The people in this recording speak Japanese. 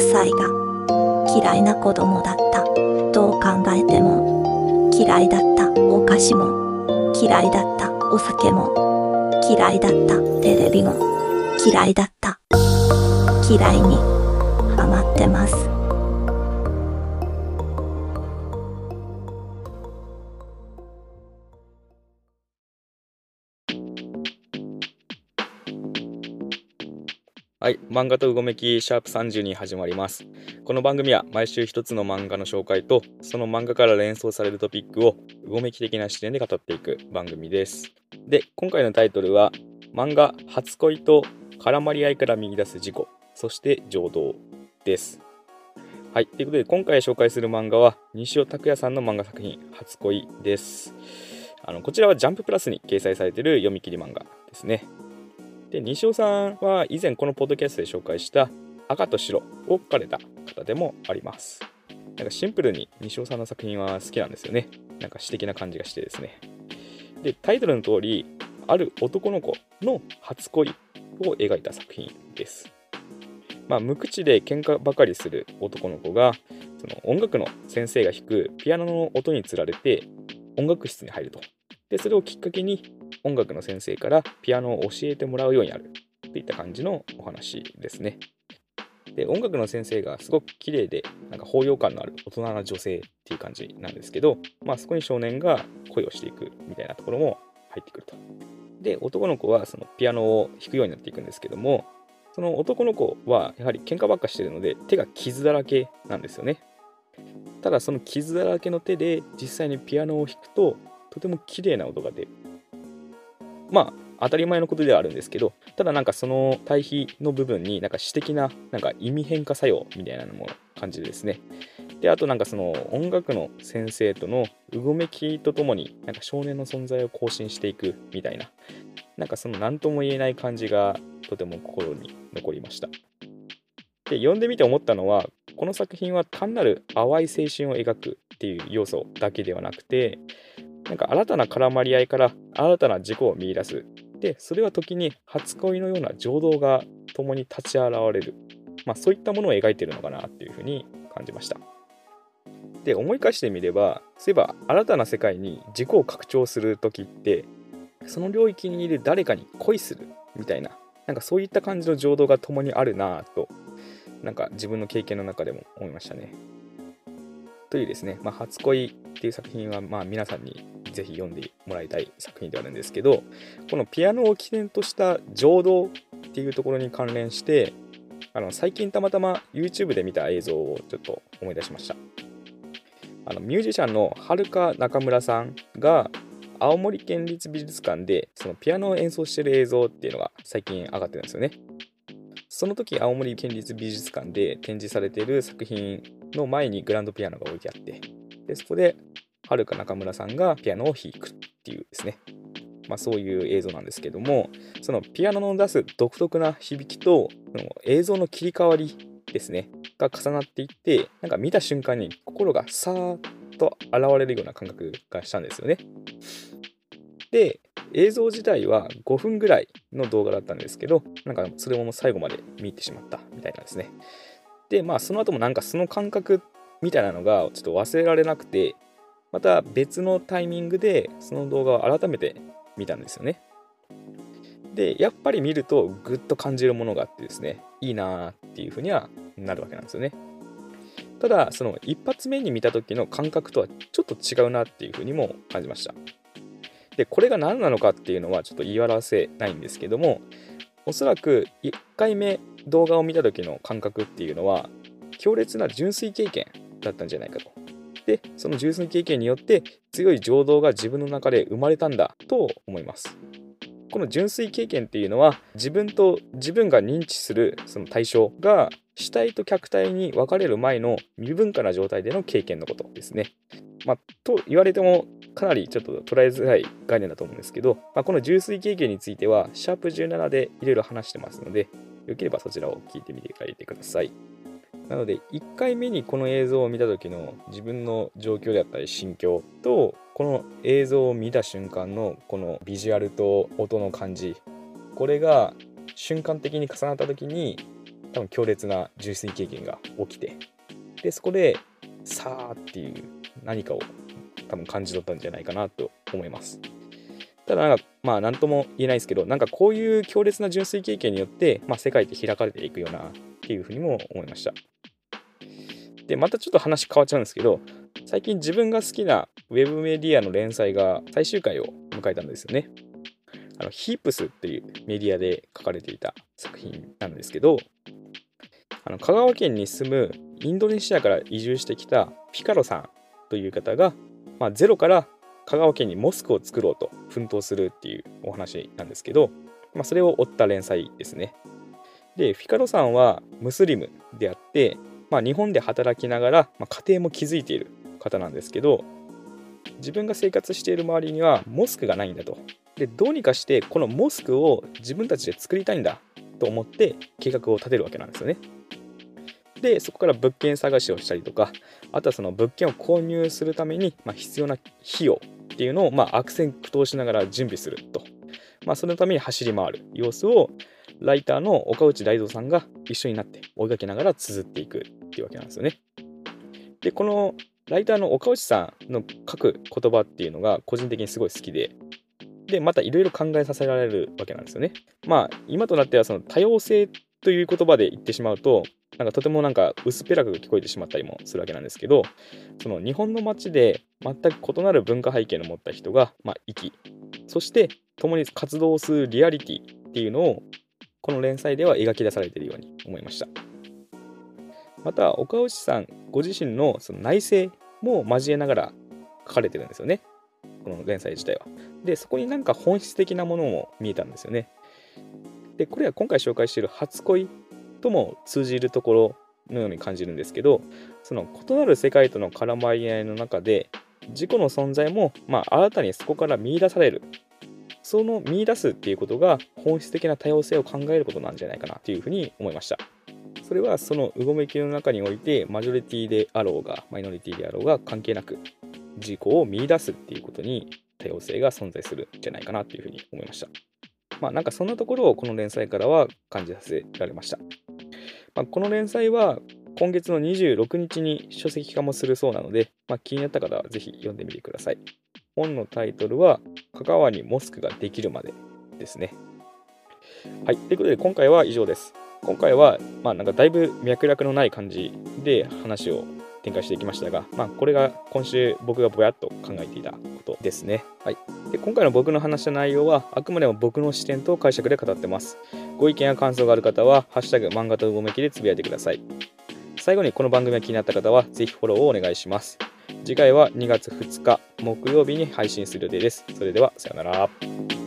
歳が嫌いな子供だった。どう考えても嫌いだった。お菓子も嫌いだった。お酒も嫌いだった。テレビも嫌いだった。嫌いにハマってます。はい、漫画とうごめきシャープ30に始まります。この番組は毎週一つの漫画の紹介と、その漫画から連想されるトピックをうごめき的な視点で語っていく番組です。で、今回のタイトルは、漫画初恋と絡まり合いから見出す事故、そして情動です。はい、ということで今回紹介する漫画は、西尾拓也さんの漫画作品、初恋です。あのこちらはジャンププラスに掲載されている読み切り漫画ですね。で西尾さんは以前このポッドキャストで紹介した赤と白を描かれた方でもあります。なんかシンプルに西尾さんの作品は好きなんですよね。なんか詩的な感じがしてですね。でタイトルの通りある男の子の初恋を描いた作品です。まあ無口で喧嘩ばかりする男の子がその音楽の先生が弾くピアノの音につられて音楽室に入ると。でそれをきっかけに音楽の先生からピアノを教えてもらうようになるといった感じのお話ですね。で音楽の先生がすごく綺麗でなんか包容感のある大人な女性っていう感じなんですけど、まあ、そこに少年が恋をしていくみたいなところも入ってくると。で男の子はそのピアノを弾くようになっていくんですけどもその男の子はやはり喧嘩ばっかしてるので手が傷だらけなんですよね。ただその傷だらけの手で実際にピアノを弾くととても綺麗な音が出るまあ当たり前のことではあるんですけどただなんかその対比の部分になんか詩的ななんか意味変化作用みたいなのも感じですね。であとなんかその音楽の先生とのうごめきとともになんか少年の存在を更新していくみたいななんかその何とも言えない感じがとても心に残りました。で読んでみて思ったのはこの作品は単なる淡い青春を描くっていう要素だけではなくてなんか新たな絡まり合いから新たな事故を見出す。で、それは時に初恋のような情動が共に立ち現れる。まあそういったものを描いてるのかなっていうふうに感じました。で、思い返してみれば、そういえば新たな世界に自己を拡張する時って、その領域にいる誰かに恋するみたいな、なんかそういった感じの情動が共にあるなぁと、なんか自分の経験の中でも思いましたね。というですね、まあ、初恋っていう作品はまあ皆さんにぜひ読んでもらいたい作品ではあるんですけどこのピアノを起点とした情動っていうところに関連してあの最近たまたま YouTube で見た映像をちょっと思い出しました。あのミュージシャンのはるか中村さんが青森県立美術館でそのピアノを演奏してる映像っていうのが最近上がってるんですよね。その時青森県立美術館で展示されている作品の前にグランドピアノが置いてあってでそこではるか中村さんがピアノを弾くっていうですね、まあ、そういう映像なんですけどもそのピアノの出す独特な響きとの映像の切り替わりですねが重なっていってなんか見た瞬間に心がさーっと現れるような感覚がしたんですよね。で映像自体は5分ぐらいの動画だったんですけどなんかそれも最後まで見入ってしまったみたいなんですね。でまあその後もなんかその感覚みたいなのがちょっと忘れられなくてまた別のタイミングでその動画を改めて見たんですよね。で、やっぱり見るとぐっと感じるものがあってですね、いいなーっていうふうにはなるわけなんですよね。ただ、その一発目に見た時の感覚とはちょっと違うなっていうふうにも感じました。で、これが何なのかっていうのはちょっと言い表せないんですけども、おそらく1回目動画を見た時の感覚っていうのは強烈な純粋経験だったんじゃないかとでその純粋経験によって強い情動が自分の中で生まれたんだと思いますこの純粋経験っていうのは自分と自分が認知するその対象が主体と客体に分かれる前の未分化な状態での経験のことですね。まあ、と言われてもかなりちょっと捉えづらい概念だと思うんですけど、まあ、この純粋経験についてはシャープ17でいろいろ話してますのでよければそちらを聞いてみてあげてください。なので1回目にこの映像を見た時の自分の状況であったり心境とこの映像を見た瞬間のこのビジュアルと音の感じ。これが瞬間的に重なった時に多分強烈な純粋経験が起きてでそこでさあっていう何かを多分感じ取ったんじゃないかなと思います。ただなんかまあ何とも言えないですけどなんかこういう強烈な純粋経験によって、まあ、世界って開かれていくようなっていうふうにも思いました。でまたちょっと話変わっちゃうんですけど最近自分が好きなウェブメディアの連載が最終回を迎えたんですよねあのヒープスっていうメディアで書かれていた作品なんですけどあの香川県に住むインドネシアから移住してきたピカロさんという方が、まあ、ゼロから香川県にモスクを作ろうと奮闘するっていうお話なんですけど、まあ、それを追った連載ですね。で、フィカロさんはムスリムであって、まあ、日本で働きながら、まあ、家庭も築いている方なんですけど、自分が生活している周りにはモスクがないんだと。で、どうにかしてこのモスクを自分たちで作りたいんだと思って計画を立てるわけなんですよね。でそこから物件探しをしたりとかあとはその物件を購入するために、ま必要な費用っていうのを、まあ、悪戦苦闘しながら準備すると、まあ、そのために走り回る様子をライターの岡内大蔵さんが一緒になって追いかけながら綴っていくいうわけなんですよね。でこのライターの岡内さんの書く言葉っていうのが個人的にすごい好きででまたいろいろ考えさせられるわけなんですよね。まあ今となってはその多様性という言葉で言ってしまうとなんかとてもなんか薄っぺらく聞こえてしまったりもするわけなんですけどその日本の街で全く異なる文化背景の持った人が、まあ、生きそして共に活動するリアリティっていうのをこの連載では描き出されているように思いましたまた岡内さんご自身のその内政も交えながら書かれてるんですよね。この連載自体は。でそこになんか本質的なものも見えたんですよね。でこれは今回紹介している初恋とも通じるところのように感じるんですけどその異なる世界との絡まり合いの中で自己の存在も、まあ、新たにそこから見いだされる。その見出すっていうことが本質的な多様性を考えることなんじゃないかなというふうに思いました。それはそのうごめきの中においてマジョリティであろうがマイノリティであろうが関係なく自己を見出すっていうことに多様性が存在するんじゃないかなというふうに思いましたまあなんかそんなところをこの連載からは感じさせられました。まあ、この連載は今月の26日に書籍化もするそうなので、まあ、気になった方はぜひ読んでみてください。本のタイトルは、香川にモスクができるまでですね。はい。ということで、今回は以上です。今回は、まあ、なんかだいぶ脈絡のない感じで話を展開していきましたが、まあ、これが今週僕がぼやっと考えていたことですね。はい、で今回の僕の話した内容はあくまでも僕の視点と解釈で語ってます。ご意見や感想がある方は、ハッシュタグ漫画とうごめきでつぶやいてください。最後にこの番組が気になった方は、ぜひフォローをお願いします。次回は2月2日木曜日に配信する予定です。それでは、さようなら。